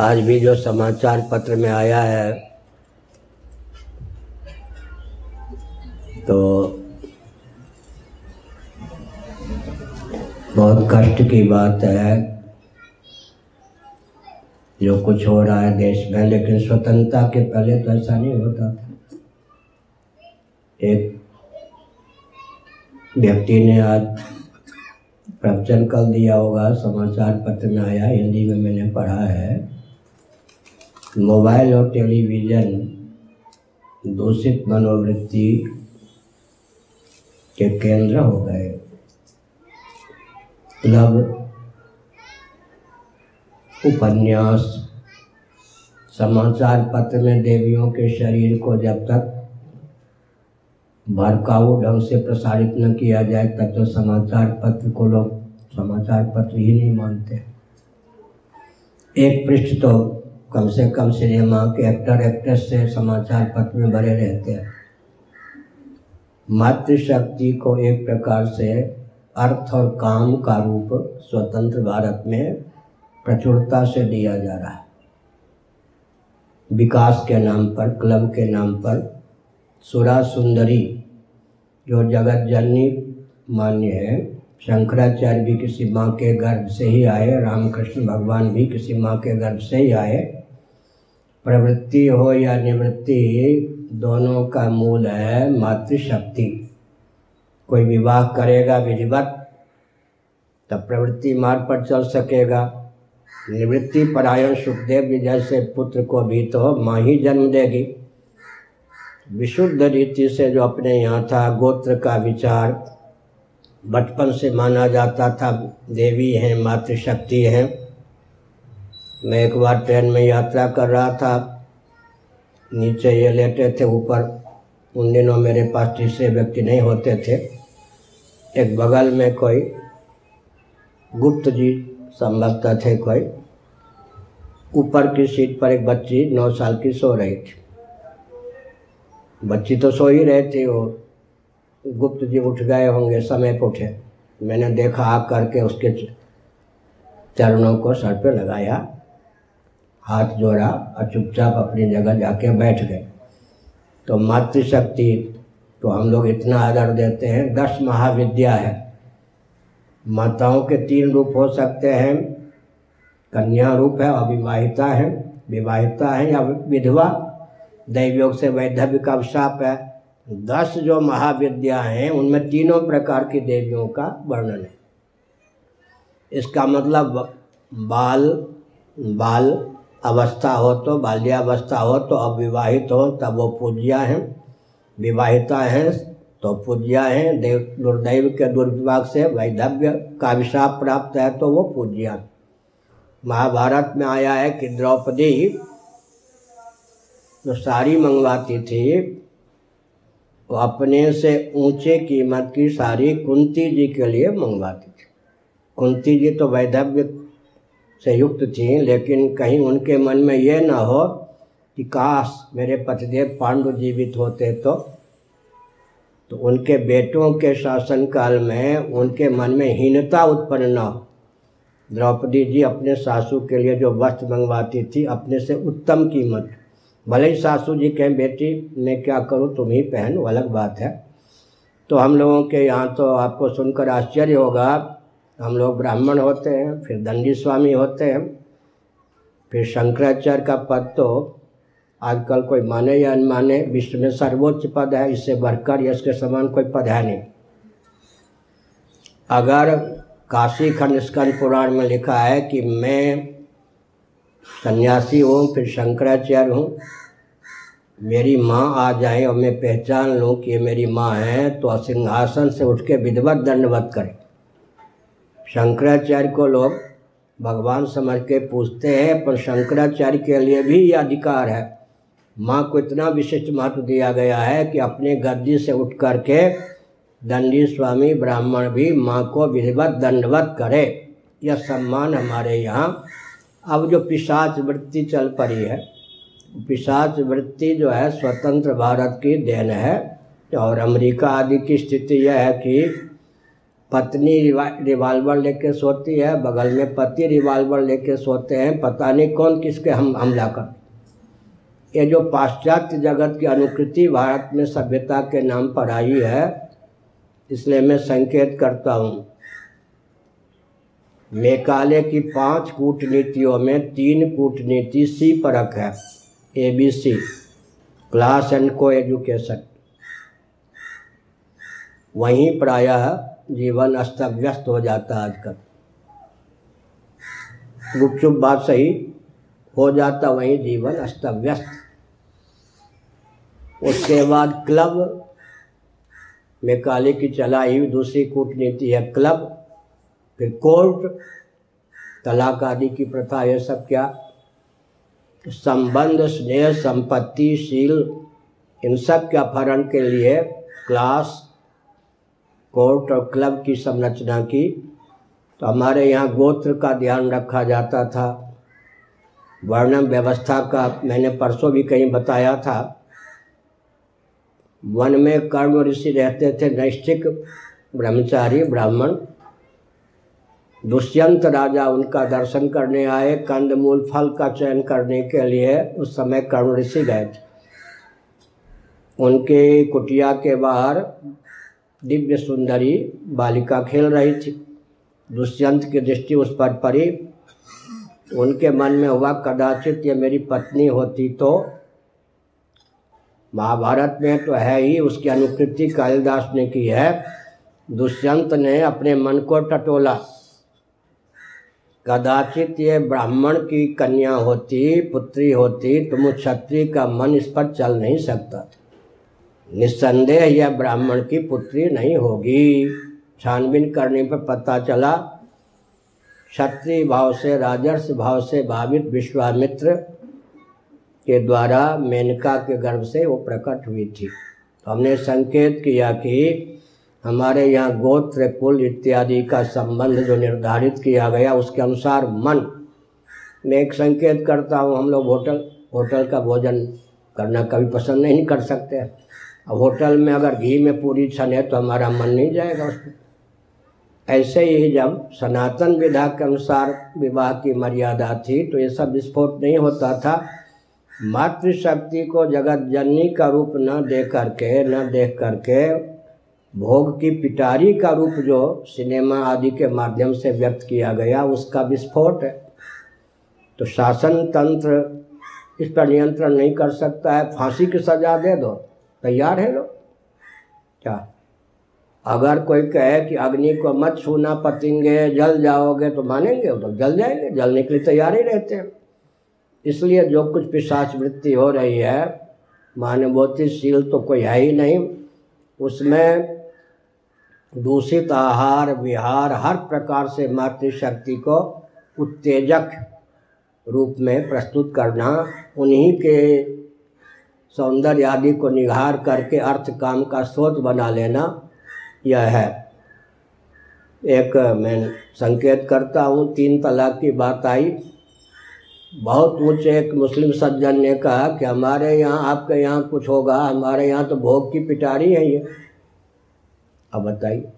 आज भी जो समाचार पत्र में आया है तो बहुत कष्ट की बात है। जो कुछ हो रहा है देश में, लेकिन स्वतंत्रता के पहले तो ऐसा नहीं होता था। एक व्यक्ति ने आज प्रवचन कल दिया होगा, समाचार पत्र में आया, हिंदी में मैंने पढ़ा है। मोबाइल और टेलीविज़न दूषित मनोवृत्ति के केंद्र हो गए। क्लब उपन्यास, समाचार पत्र में देवियों के शरीर को जब तक भड़काऊ ढंग से प्रसारित न किया जाए, तब तो समाचार पत्र को लोग, समाचार पत्र ही नहीं मानते। एक पृष्ठ तो कम से कम सिनेमा के एक्टर, एक्ट्रेस से समाचार पत्र में भरे रहते हैं। मातृशक्ति को एक प्रकार से अर्थ और काम का रूप स्वतंत्र भारत में प्रचुरता से दिया जा रहा है। विकास के नाम पर, क्लब के नाम पर सुरा सुंदरी, जो जगत जननी मान्य है, शंकराचार्य भी किसी माँ के गर्भ से ही आए, रामकृष्ण भगवान भी किसी माँ के गर्भ से ही आए प्रवृत्ति हो या निवृत्ति, दोनों का मूल है मातृशक्ति। कोई विवाह करेगा, विधिवत, तब प्रवृत्ति मार्ग पर चल सकेगा। निवृत्ति परायण सुखदेव जी जैसे पुत्र को भी तो माँ ही जन्म देगी। विशुद्ध रीति से जो अपने यहाँ था, गोत्र का विचार बचपन से माना जाता था, देवी हैं, मातृशक्ति हैं। मैं एक बार ट्रेन में यात्रा कर रहा था। नीचे ये लेटे थे ऊपर। उन दिनों मेरे पास तीसरे व्यक्ति नहीं होते थे। एक बगल में कोई गुप्त जी संभवतः थे कोई। ऊपर की सीट पर एक बच्ची नौ साल की सो रही थी। बच्ची तो सो ही रही थी वो गुप्त जी उठ गए होंगे, समय पर उठे। मैंने देखा आ करके उसके चरणों को सर पे लगाया। हाथ जोड़ा और चुपचाप अपनी जगह जाके बैठ गए। तो मातृशक्ति तो हम लोग इतना आदर देते हैं, दस महाविद्या है। माताओं के तीन रूप हो सकते हैं, कन्या रूप है, अविवाहिता है, विवाहिता है या विधवा। दैवयोग से वैधव्य का अवसाप है। दस जो महाविद्या हैं, उनमें तीनों प्रकार की देवियों का वर्णन है। इसका मतलब बाल बाल अवस्था हो तो बाल्यावस्था हो तो अविवाहित हो, तब वो पूज्या हैं। विवाहिता हैं तो पूज्या हैं। देव, दुर्दैव के दुर्विभाग से वैधव्य का अभिशाप प्राप्त है तो वो पूज्या। महाभारत में आया है कि द्रौपदी जो साड़ी मंगवाती थी, वो अपने से ऊँचे कीमत की साड़ी कुंती जी के लिए मंगवाती थी। कुंती जी तो वैधव्य से युक्त थी, लेकिन कहीं उनके मन में ये ना हो कि काश मेरे पतिदेव पांडु जीवित होते तो। तो उनके बेटों के शासन काल में उनके मन में हीनता उत्पन्न न हो। द्रौपदी जी अपने सासू के लिए जो वस्त्र मंगवाती थी, अपने से उत्तम कीमत। भले ही सासू जी कहें, बेटी, मैं क्या करूँ? तुम ही पहन, अलग बात है। तो हम लोगों के यहाँ तो आपको सुनकर आश्चर्य होगा हम लोग ब्राह्मण होते हैं, फिर दंडी स्वामी होते हैं, फिर शंकराचार्य का पद तो आजकल कोई माने या अनमाने विश्व में सर्वोच्च पद है, इससे बढ़कर इसके समान कोई पद है नहीं। अगर काशी खंड स्कंद पुराण में लिखा है कि मैं सन्यासी हूँ, फिर शंकराचार्य हूँ, मेरी माँ आ जाए और मैं पहचान लूँ कि ये मेरी माँ है तो सिंहासन से उठ के विधवत दंडवत करें। शंकराचार्य को लोग भगवान समझ के पूछते हैं, पर शंकराचार्य के लिए भी ये अधिकार है। माँ को इतना विशिष्ट महत्व दिया गया है कि अपने गद्दी से उठ कर के दंडी स्वामी ब्राह्मण भी माँ को विधिवत दंडवत करे। यह सम्मान हमारे यहाँ। अब जो पिशाच वृत्ति चल पड़ी है, पिशाच वृत्ति जो है, स्वतंत्र भारत की देन है। और अमेरिका आदि की स्थिति यह है कि पत्नी रिवाल्वर लेके सोती है, बगल में पति रिवाल्वर लेके सोते हैं, पता नहीं कौन किसके हम, हमला कर, ये जो पाश्चात्य जगत की अनुकृति भारत में सभ्यता के नाम पर आई है, इसलिए मैं संकेत करता हूँ। मेकाले की पाँच कूटनीतियों में तीन कूटनीति सी परक है A B C class and co education वहीं प्रायः जीवन अस्त व्यस्त हो जाता है आजकल। गुपचुप बात सही, हो जाता वहीं जीवन अस्त व्यस्त उसके बाद क्लब में काले की चलाई दूसरी कूटनीति है क्लब, फिर कोर्ट, तलाक आदि की प्रथा ये सब क्या। संबंध, स्नेह, संपत्ति शील इन सब के अपहरण के लिए क्लास कोर्ट और क्लब की संरचना की। तो हमारे यहाँ गोत्र का ध्यान रखा जाता था। वर्णम व्यवस्था का मैंने परसों भी कहीं बताया था। वन में कर्म ऋषि रहते थे, नैष्ठिक ब्रह्मचारी, ब्राह्मण। दुष्यंत राजा उनका दर्शन करने आए कंदमूल फल का चयन करने के लिए उस समय कर्म ऋषि गए थे। उनके कुटिया के बाहर दिव्य सुंदरी बालिका खेल रही थी। दुष्यंत की दृष्टि उस पर पड़ी। उनके मन में हुआ कदाचित ये मेरी पत्नी होती तो महाभारत में तो है ही उसकी अनुकृति कालिदास ने की है। दुष्यंत ने अपने मन को टटोला। कदाचित ये ब्राह्मण की कन्या होती, पुत्री होती तो क्षत्रिय का मन इस पर चल नहीं सकता था। निस्संदेह यह ब्राह्मण की पुत्री नहीं होगी। छानबीन करने पर पता चला, क्षत्रिय भाव से, राजर्ष भाव से भावित विश्वामित्र के द्वारा मेनका के गर्भ से वो प्रकट हुई थी। तो हमने संकेत किया कि हमारे यहाँ गोत्र, कुल इत्यादि का संबंध जो निर्धारित किया गया, उसके अनुसार मन। मैं एक संकेत करता हूँ, हम लोग होटल होटल का भोजन करना कभी पसंद नहीं कर सकते। अब होटल में अगर घी में पूरी छने तो हमारा मन नहीं जाएगा उस ऐसे ही जब सनातन विधा के अनुसार विवाह की मर्यादा थी तो ये सब विस्फोट नहीं होता था। मातृशक्ति को जगत जननी का रूप न दे करके, न देख करके, भोग की पिटारी का रूप जो सिनेमा आदि के माध्यम से व्यक्त किया गया, उसका विस्फोट है। तो शासन तंत्र इस पर नियंत्रण नहीं कर सकता है, फांसी की सजा दे दो। तैयार है लोग? क्या? अगर कोई कहे कि अग्नि को मत छूना, पतेंगे, जल जाओगे तो मानेंगे? तो जल जाएँगे, जलने के लिए तैयार ही रहते हैं। इसलिए जो कुछ पिशाच वृत्ति हो रही है मानवोतिशील तो कोई है ही नहीं। उसमें दूषित आहार, विहार, हर प्रकार से मातृशक्ति को उत्तेजक रूप में प्रस्तुत करना, उन्हीं के सौंदर्य आदि को निगार करके अर्थ काम का स्रोत बना लेना यह है। एक, मैं संकेत करता हूँ, तीन तलाक की बात आई। बहुत ऊँचे एक मुस्लिम सज्जन ने कहा कि हमारे यहाँ, आपके यहाँ कुछ होगा, हमारे यहाँ तो भोग की पिटारी है ये। अब बताइए।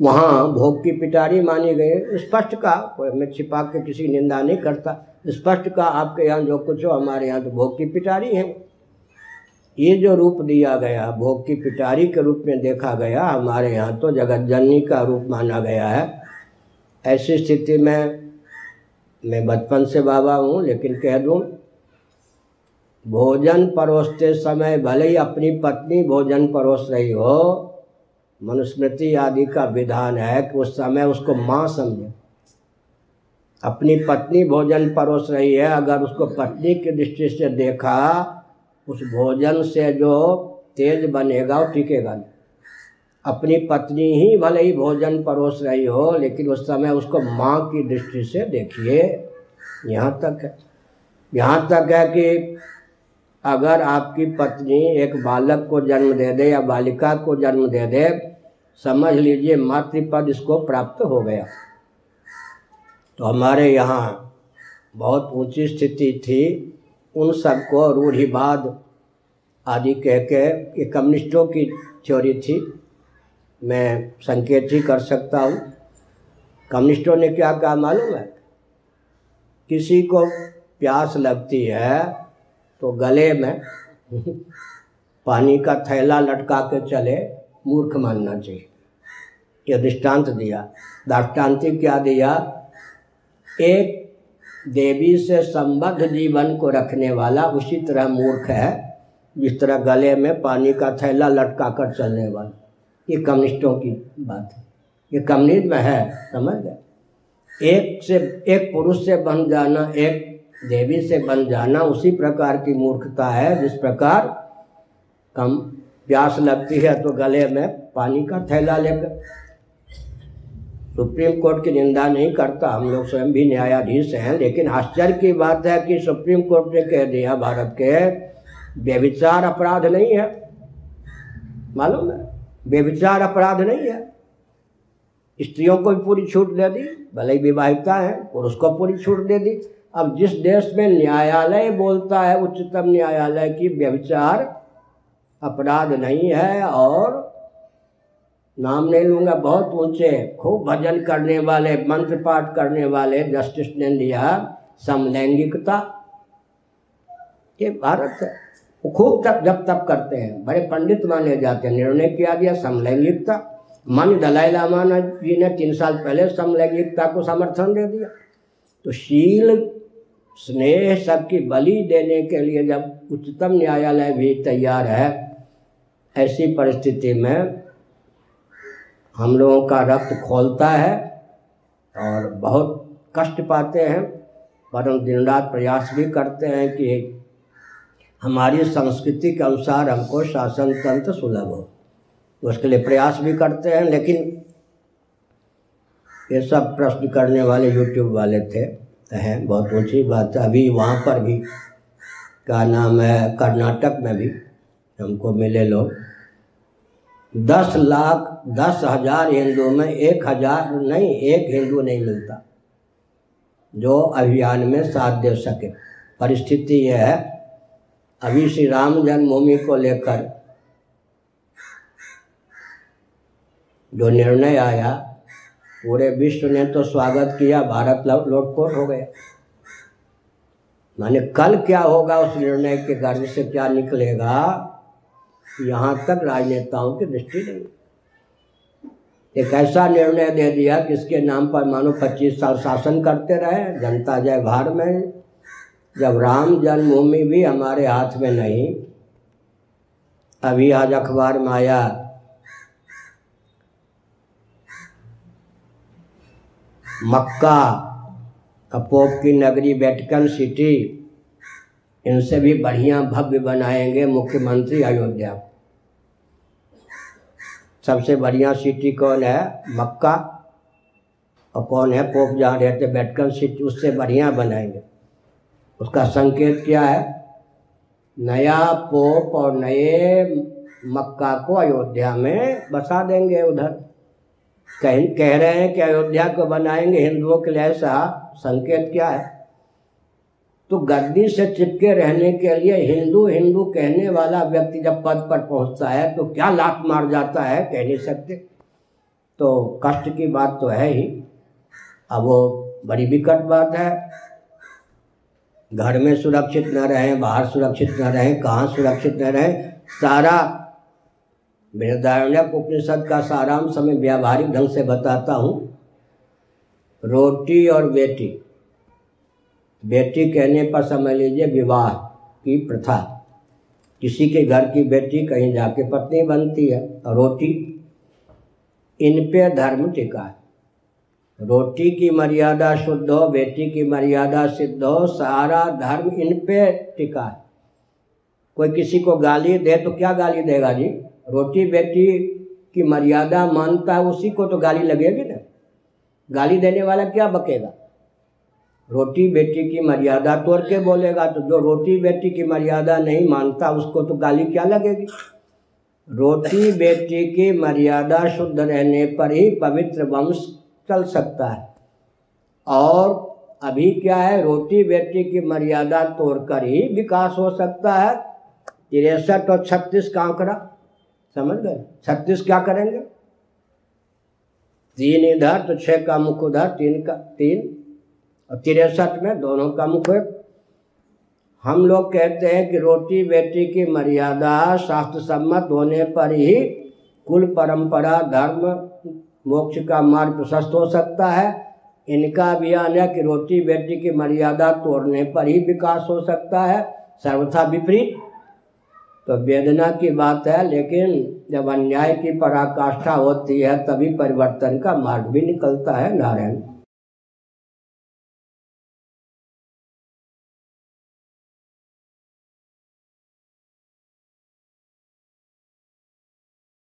वहाँ भोग की पिटारी मानी गई। स्पष्ट का कोई मैं छिपा के किसी निंदा नहीं करता। स्पष्ट का आपके यहाँ जो कुछ हो, हमारे यहाँ तो भोग की पिटारी है। ये जो रूप दिया गया, भोग की पिटारी के रूप में देखा गया, हमारे यहाँ तो जगत जननी का रूप माना गया है। ऐसी स्थिति में, मैं बचपन से बाबा हूँ, लेकिन कह दूँ, भोजन परोसते समय भले ही अपनी पत्नी भोजन परोस रही हो मनुस्मृति आदि का विधान है कि उस समय उसको माँ समझे। अपनी पत्नी भोजन परोस रही है, अगर उसको पत्नी की दृष्टि से देखा, उस भोजन से जो तेज बनेगा, वो टिकेगा नहीं। अपनी पत्नी ही भले ही भोजन परोस रही हो, लेकिन उस समय उसको माँ की दृष्टि से देखिए। यहाँ तक है। यहाँ तक है कि अगर आपकी पत्नी एक बालक को जन्म दे दे या बालिका को जन्म दे दे, समझ लीजिए मातृपद इसको प्राप्त हो गया। तो हमारे यहाँ बहुत ऊँची स्थिति थी। उन सबको रूढ़िवाद आदि कह के ये कम्युनिस्टों की थ्योरी थी। मैं संकेत ही कर सकता हूँ। कम्युनिस्टों ने क्या कहा मालूम है? किसी को प्यास लगती है तो गले में पानी का थैला लटका के चले, मूर्ख मानना चाहिए। यह दृष्टांत दिया। दृष्टांति क्या दिया? एक देवी से संबद्ध जीवन को रखने वाला उसी तरह मूर्ख है, जिस तरह गले में पानी का थैला लटका कर चलने वाला। ये कम्युनिस्टों की बात है। ये कम्युनिज्म है, समझ गए? एक से, एक पुरुष से बन जाना, एक देवी से बन जाना उसी प्रकार की मूर्खता है, जिस प्रकार कम प्यास लगती है तो गले में पानी का थैला लेकर। सुप्रीम कोर्ट की निंदा नहीं करता, हम लोग स्वयं भी न्यायाधीश हैं, लेकिन आश्चर्य की बात है कि सुप्रीम कोर्ट ने कह दिया, भारत के व्यभिचार अपराध नहीं है। मालूम है? व्यभिचार अपराध नहीं है। स्त्रियों को भी पूरी छूट दे दी, भले ही विवाहिता है, पुरुष को पूरी छूट दे दी। अब जिस देश में न्यायालय बोलता है, उच्चतम न्यायालय की व्यभिचार अपराध नहीं है और नाम नहीं लूँगा, बहुत ऊँचे, खूब भजन करने वाले, मंत्र पाठ करने वाले जस्टिस ने लिया समलैंगिकता। ये भारत है वो खूब तप, जब तप करते हैं, बड़े पंडित माने जाते हैं, निर्णय किया गया समलैंगिकता। मन दलाई लामा जी ने तीन साल पहले समलैंगिकता को समर्थन दे दिया। तो शील स्नेह सबकी बलि देने के लिए जब उच्चतम न्यायालय भी तैयार है, ऐसी परिस्थिति में हम लोगों का रक्त खोलता है और बहुत कष्ट पाते हैं, पर हम दिन रात प्रयास भी करते हैं कि हमारी संस्कृति के अनुसार हमको शासन तंत्र सुलभ हो। उसके लिए प्रयास भी करते हैं, लेकिन ये सब प्रश्न करने वाले यूट्यूब वाले थे। हैं, बहुत ऊँची बात। है अभी वहाँ पर भी क्या नाम है कर्नाटक में भी, हमको मिले लोग। दस लाख, दस हज़ार हिंदू में, एक हज़ार नहीं, एक हिंदू नहीं मिलता, जो अभियान में साथ दे सके। परिस्थिति यह है, अभी श्री राम जन्मभूमि को लेकर जो निर्णय आया पूरे विश्व ने तो स्वागत किया, भारत लोटपोट हो गया। माने कल क्या होगा उस निर्णय के गर्ज से क्या निकलेगा, यहाँ तक राजनेताओं की दृष्टि नहीं। एक ऐसा निर्णय दे दिया जिसके नाम पर मानो पच्चीस साल शासन करते रहे, जनता जय भार में। जब राम जन्मभूमि भी हमारे हाथ में नहीं अभी आज अखबार में आया मक्का पोप की नगरी वेटिकन सिटी इनसे भी बढ़िया भव्य बनाएँगे मुख्यमंत्री अयोध्या। सबसे बढ़िया सिटी कौन है? मक्का। और कौन है? पोप जहाँ रहते वेटिकन सिटी, उससे बढ़िया बनाएँगे। उसका संकेत क्या है? नया पोप और नए मक्का को अयोध्या में बसा देंगे उधर। कह कह रहे हैं कि अयोध्या को बनाएँगे हिंदुओं के लिए ऐसा संकेत क्या है? तो गद्दी से चिपके रहने के लिए हिंदू हिंदू कहने वाला व्यक्ति जब पद पर पहुँचता है तो क्या लात मार जाता है कह नहीं सकते? तो कष्ट की बात तो है ही। अब वो बड़ी विकट बात है। घर में सुरक्षित न रहें, बाहर सुरक्षित न रहें, कहाँ सुरक्षित न रहें, सारा बृहदारण्यक उपनिषद का सारांश मैं व्यावहारिक ढंग से बताता हूँ। रोटी और बेटी। बेटी कहने पर समझ लीजिए विवाह की प्रथा। किसी के घर की बेटी कहीं जाके पत्नी बनती है रोटी इन पे धर्म टिका है। रोटी की मर्यादा शुद्ध हो, बेटी की मर्यादा सिद्ध हो, सारा धर्म इन पे टिका है। कोई किसी को गाली दे तो क्या गाली देगा जी? रोटी बेटी की मर्यादा मानता है, उसी को तो गाली लगेगी ना। गाली देने वाला क्या बकेगा? रोटी बेटी की मर्यादा तोड़ के बोलेगा तो जो रोटी बेटी की मर्यादा नहीं मानता, उसको तो गाली क्या लगेगी? रोटी बेटी की मर्यादा शुद्ध रहने पर ही पवित्र वंश चल सकता है। और अभी क्या है, रोटी बेटी की मर्यादा तोड़कर ही विकास हो सकता है। तिरसठ और छत्तीस का आंकड़ा। समझ गए? छत्तीस क्या करेंगे? तीन इधर तो छः का मुख उधर, तीन का, तीन। और तिरसठ में दोनों का मुख है। हम लोग कहते हैं कि रोटी बेटी की मर्यादा शास्त्र सम्मत होने पर ही कुल परंपरा, धर्म, मोक्ष का मार्ग प्रशस्त हो सकता है। इनका अभियान है कि रोटी बेटी की मर्यादा तोड़ने पर ही विकास हो सकता है। सर्वथा विपरीत। तो वेदना की बात है, लेकिन जब अन्याय की पराकाष्ठा होती है, तभी परिवर्तन का मार्ग भी निकलता है, नारायण।